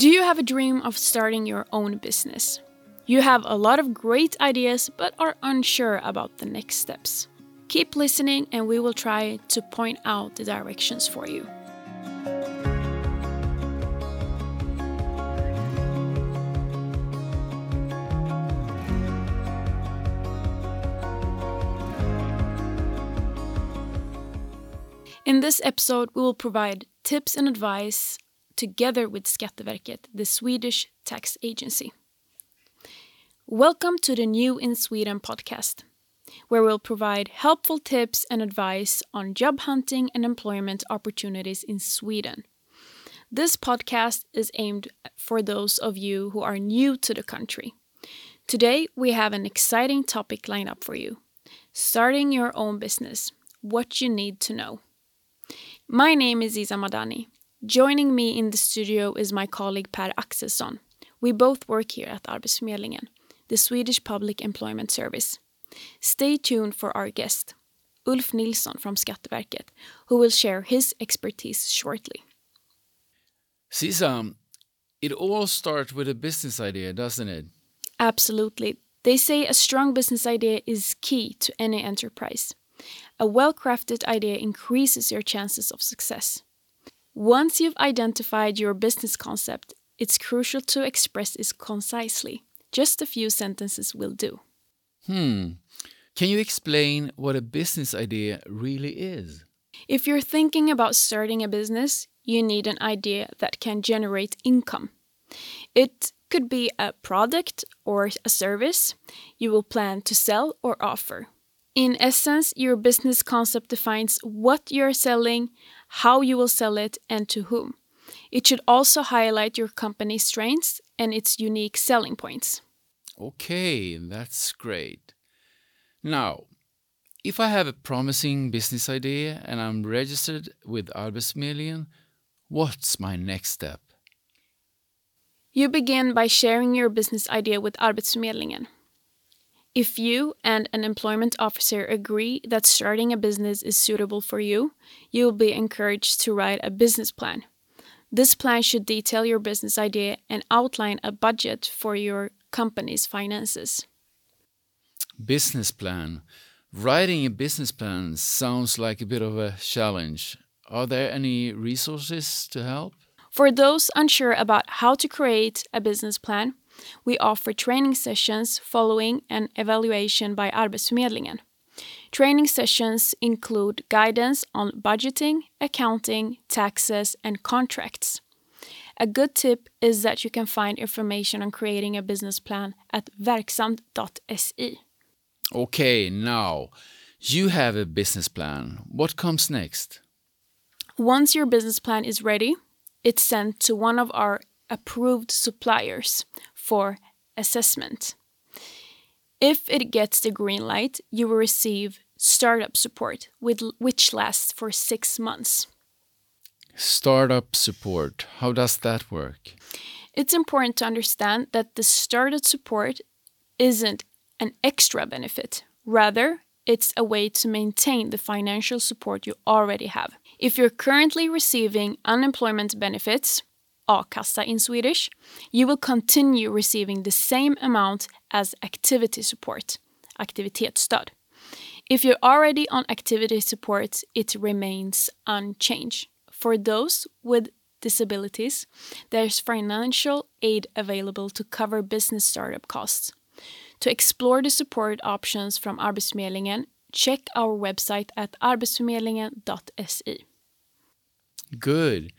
Do you have a dream of starting your own business? You have a lot of great ideas but are unsure about the next steps. Keep listening and we will try to point out the directions for you. In this episode, we will provide tips and advice together with Skatteverket, the Swedish tax agency. Welcome to the New in Sweden podcast, where we'll provide helpful tips and advice on job hunting and employment opportunities in Sweden. This podcast is aimed for those of you who are new to the country. Today, we have an exciting topic lined up for you starting your own business, what you need to know. My name is Isa Madani. Joining me in the studio is my colleague Per Axelsson. We both work here at Arbetsförmedlingen, the Swedish Public Employment Service. Stay tuned for our guest, Ulf Nilsson from Skatteverket, who will share his expertise shortly. Sisa, it all starts with a business idea, doesn't it? Absolutely. They say a strong business idea is key to any enterprise. A well crafted idea increases your chances of success. Once you've identified your business concept, it's crucial to express it concisely. Just a few sentences will do. Hmm. Can you explain what a business idea really is? If you're thinking about starting a business, you need an idea that can generate income. It could be a product or a service you will plan to sell or offer. In essence, your business concept defines what you're selling, how you will sell it, and to whom. It should also highlight your company's strengths and its unique selling points. Okay, that's great. Now, if I have a promising business idea and I'm registered with Arbetsförmedlingen, what's my next step? You begin by sharing your business idea with Arbetsförmedlingen. If you and an employment officer agree that starting a business is suitable for you, you will be encouraged to write a business plan. This plan should detail your business idea and outline a budget for your company's finances. Business plan. Writing a business plan sounds like a bit of a challenge. Are there any resources to help? For those unsure about how to create a business plan, we offer training sessions following an evaluation by Arbetsförmedlingen. Training sessions include guidance on budgeting, accounting, taxes, and contracts. A good tip is that you can find information on creating a business plan at verksamt.se. Okay, now you have a business plan. What comes next? Once your business plan is ready, it's sent to one of our approved suppliers for assessment. If it gets the green light, you will receive startup support, with, which lasts for six months. Startup support, how does that work? It's important to understand that the startup support isn't an extra benefit. Rather, it's a way to maintain the financial support you already have. If you're currently receiving unemployment benefits, a-kassa in Swedish, you will continue receiving the same amount as activity support, aktivitetsstöd. If you're already on activity support, it remains unchanged. For those with disabilities, there's financial aid available to cover business startup costs. To explore the support options from Arbetsförmedlingen, check our website at arbetsförmedlingen.se. Good.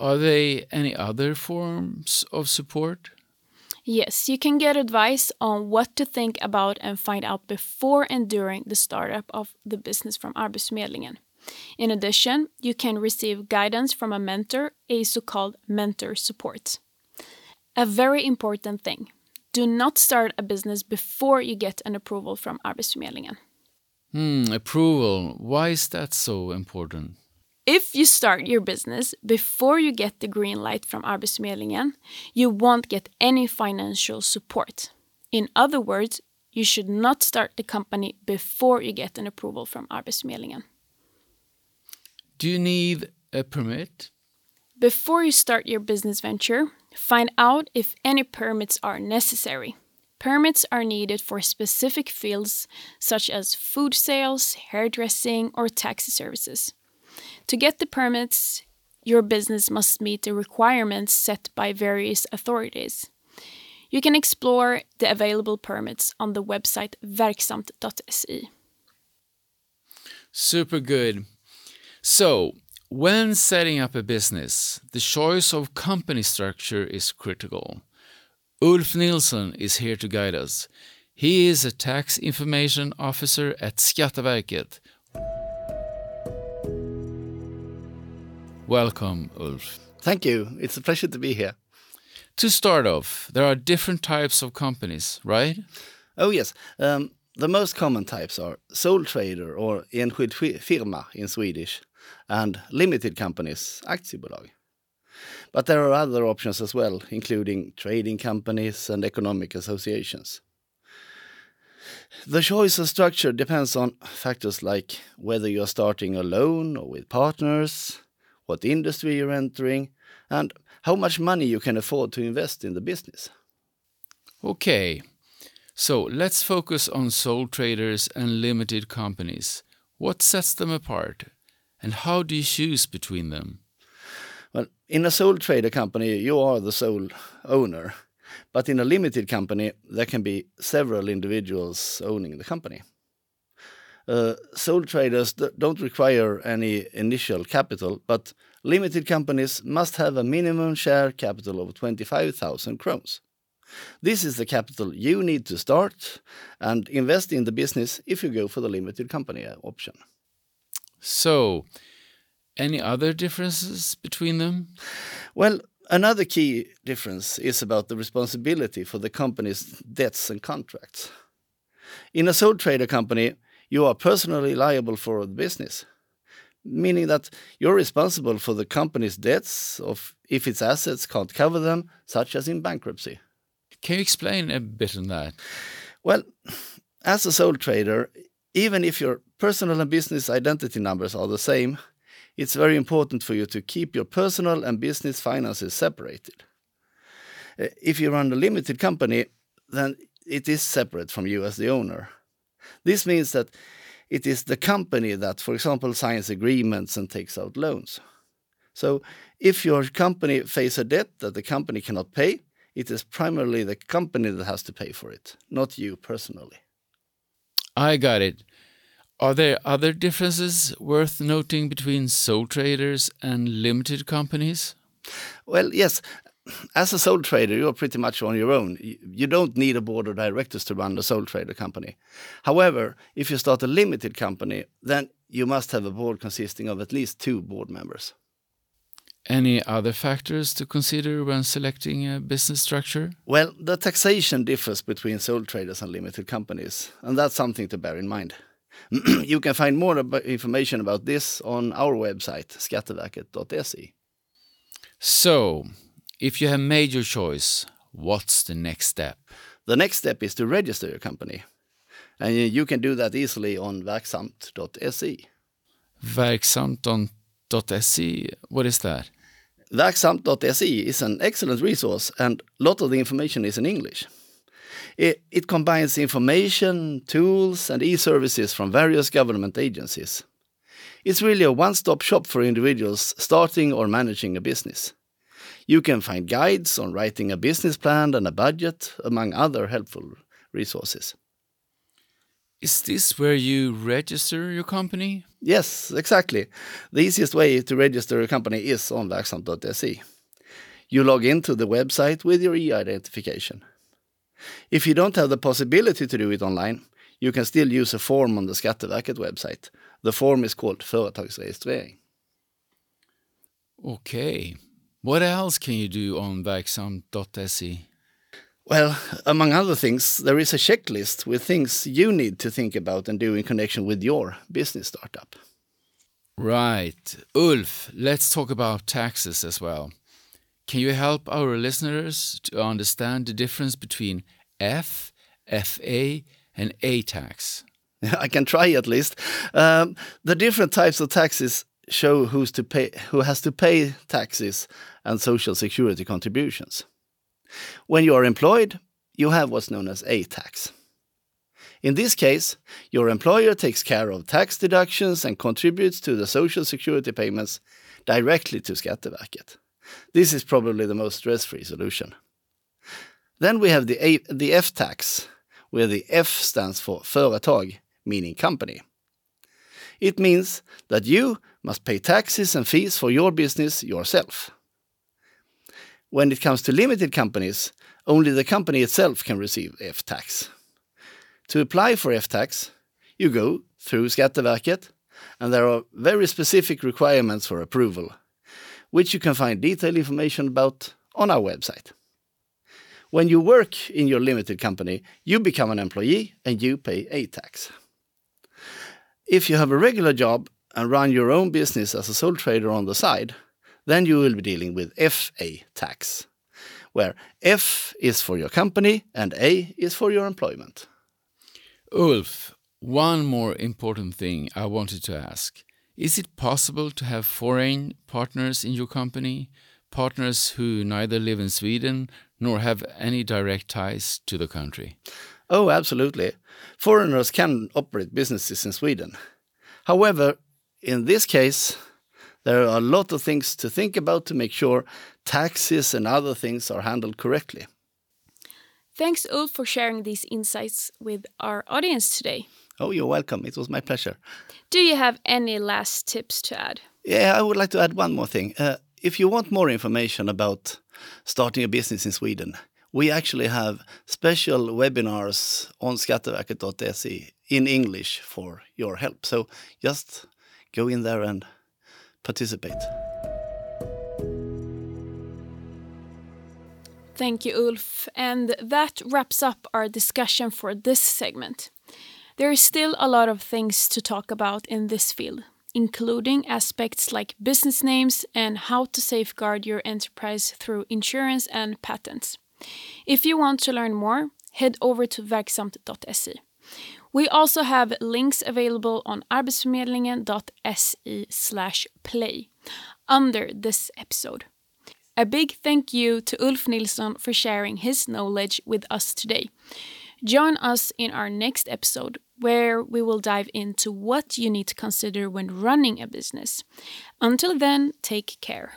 Are there any other forms of support? Yes, you can get advice on what to think about and find out before and during the startup of the business from Arbetsförmedlingen. In addition, you can receive guidance from a mentor, a so called mentor support. A very important thing do not start a business before you get an approval from Arbetsförmedlingen. Hmm, approval. Why is that so important? If you start your business before you get the green light from Arbetsförmedlingen, you won't get any financial support. In other words, you should not start the company before you get an approval from Arbetsförmedlingen. Do you need a permit? Before you start your business venture, Find out if any permits are necessary. Permits are needed for specific fields such as food sales, hairdressing, or taxi services. To get the permits, your business must meet the requirements set by various authorities. You can explore the available permits on the website verksamt.se. Super good. So, when setting up a business, the choice of company structure is critical. Ulf Nilsson is here to guide us. He is a tax information officer at Skatteverket. Welcome, Ulf. Thank you. It's a pleasure to be here. To start off, there are different types of companies, right? Oh, yes. Um, the most common types are sole trader or enskild firma in Swedish and limited companies, aktiebolag. But there are other options as well, including trading companies and economic associations. The choice of structure depends on factors like whether you're starting alone or with partners, what industry you're entering, and how much money you can afford to invest in the business. Okay, so let's focus on sole traders and limited companies. What sets them apart? And how do you choose between them? Well, in a sole trader company, you are the sole owner. But in a limited company, there can be several individuals owning the company. Uh, sole traders don't require any initial capital, but limited companies must have a minimum share capital of 25,000 crowns. This is the capital you need to start and invest in the business if you go for the limited company option. So, any other differences between them? Well, another key difference is about the responsibility for the company's debts and contracts. In a sole trader company, you are personally liable for the business, meaning that you're responsible for the company's debts of if its assets can't cover them, such as in bankruptcy. Can you explain a bit on that? Well, as a sole trader, even if your personal and business identity numbers are the same, it's very important for you to keep your personal and business finances separated. Uh, if you run a limited company, then it is separate from you as the owner. This means that it is the company that, for example, signs agreements and takes out loans. So if your company faces a debt that the company cannot pay, it is primarily the company that has to pay for it, not you personally. I got it. Are there other differences worth noting between sole traders and limited companies? Well, yes. As a sole trader, you're pretty much on your own. You don't need a board of directors to run a sole trader company. However, if you start a limited company, then you must have a board consisting of at least two board members. Any other factors to consider when selecting a business structure? Well, the taxation differs between sole traders and limited companies, and that's something to bear in mind. you can find more about information about this on our website, skatteverket.se. So, if you have made your choice, what's the next step? The next step is to register your company. And you can do that easily on verksamt.se. Verksamt.se, what is that? Verksamt.se is an excellent resource and a lot of the information is in English. It, it combines information, tools, and e services from various government agencies. It's really a one stop shop for individuals starting or managing a business. You can find guides on writing a business plan and a budget, among other helpful resources. Is this where you register your company? Yes, exactly. The easiest way to register a company is on verksamt.se. You log into the website with your e identification. If you don't have the possibility to do it online, you can still use a form on the Skatteverket website. The form is called Företagsregistrering. Okay. What else can you do on verksamt.se? Well, among other things, there is a checklist with things you need to think about and do in connection with your business startup. Right. Ulf, let's talk about taxes as well. Can you help our listeners to understand the difference between F, FA, and A tax? I can try at least. Um, the different types of taxes show who's to pay, who has to pay taxes and social security contributions. When you are employed, you have what's known as A tax. In this case, your employer takes care of tax deductions and contributes to the social security payments directly to Skatteverket. This is probably the most stress-free solution. Then we have the, A, the F tax, where the F stands for företag, meaning company. It means that you must pay taxes and fees for your business yourself. When it comes to limited companies, only the company itself can receive F tax. To apply for F tax, you go through Skatteverket, and there are very specific requirements for approval, which you can find detailed information about on our website. When you work in your limited company, you become an employee and you pay A tax. If you have a regular job and run your own business as a sole trader on the side, then you will be dealing with FA tax, where F is for your company and A is for your employment. Ulf, one more important thing I wanted to ask. Is it possible to have foreign partners in your company? Partners who neither live in Sweden nor have any direct ties to the country? Oh, absolutely. Foreigners can operate businesses in Sweden. However, in this case, there are a lot of things to think about to make sure taxes and other things are handled correctly. Thanks, Ulf, for sharing these insights with our audience today. Oh, you're welcome. It was my pleasure. Do you have any last tips to add? Yeah, I would like to add one more thing. Uh, if you want more information about starting a business in Sweden, we actually have special webinars on skatteverket.se in English for your help. So just go in there and participate. Thank you, Ulf. And that wraps up our discussion for this segment. There is still a lot of things to talk about in this field, including aspects like business names and how to safeguard your enterprise through insurance and patents. If you want to learn more, head over to verksamt.se. We also have links available on arbetsförmedlingen.se slash play under this episode. A big thank you to Ulf Nilsson for sharing his knowledge with us today. Join us in our next episode where we will dive into what you need to consider when running a business. Until then, take care.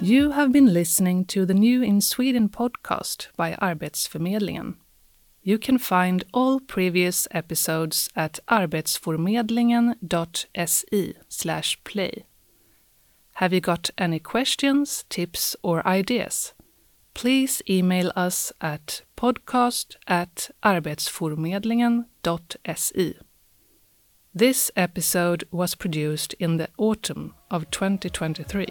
You have been listening to the New in Sweden podcast by Arbetsförmedlingen. You can find all previous episodes at arbetsförmedlingen.se play. Have you got any questions, tips, or ideas? Please email us at podcast at arbetsförmedlingen.se. This episode was produced in the autumn of 2023.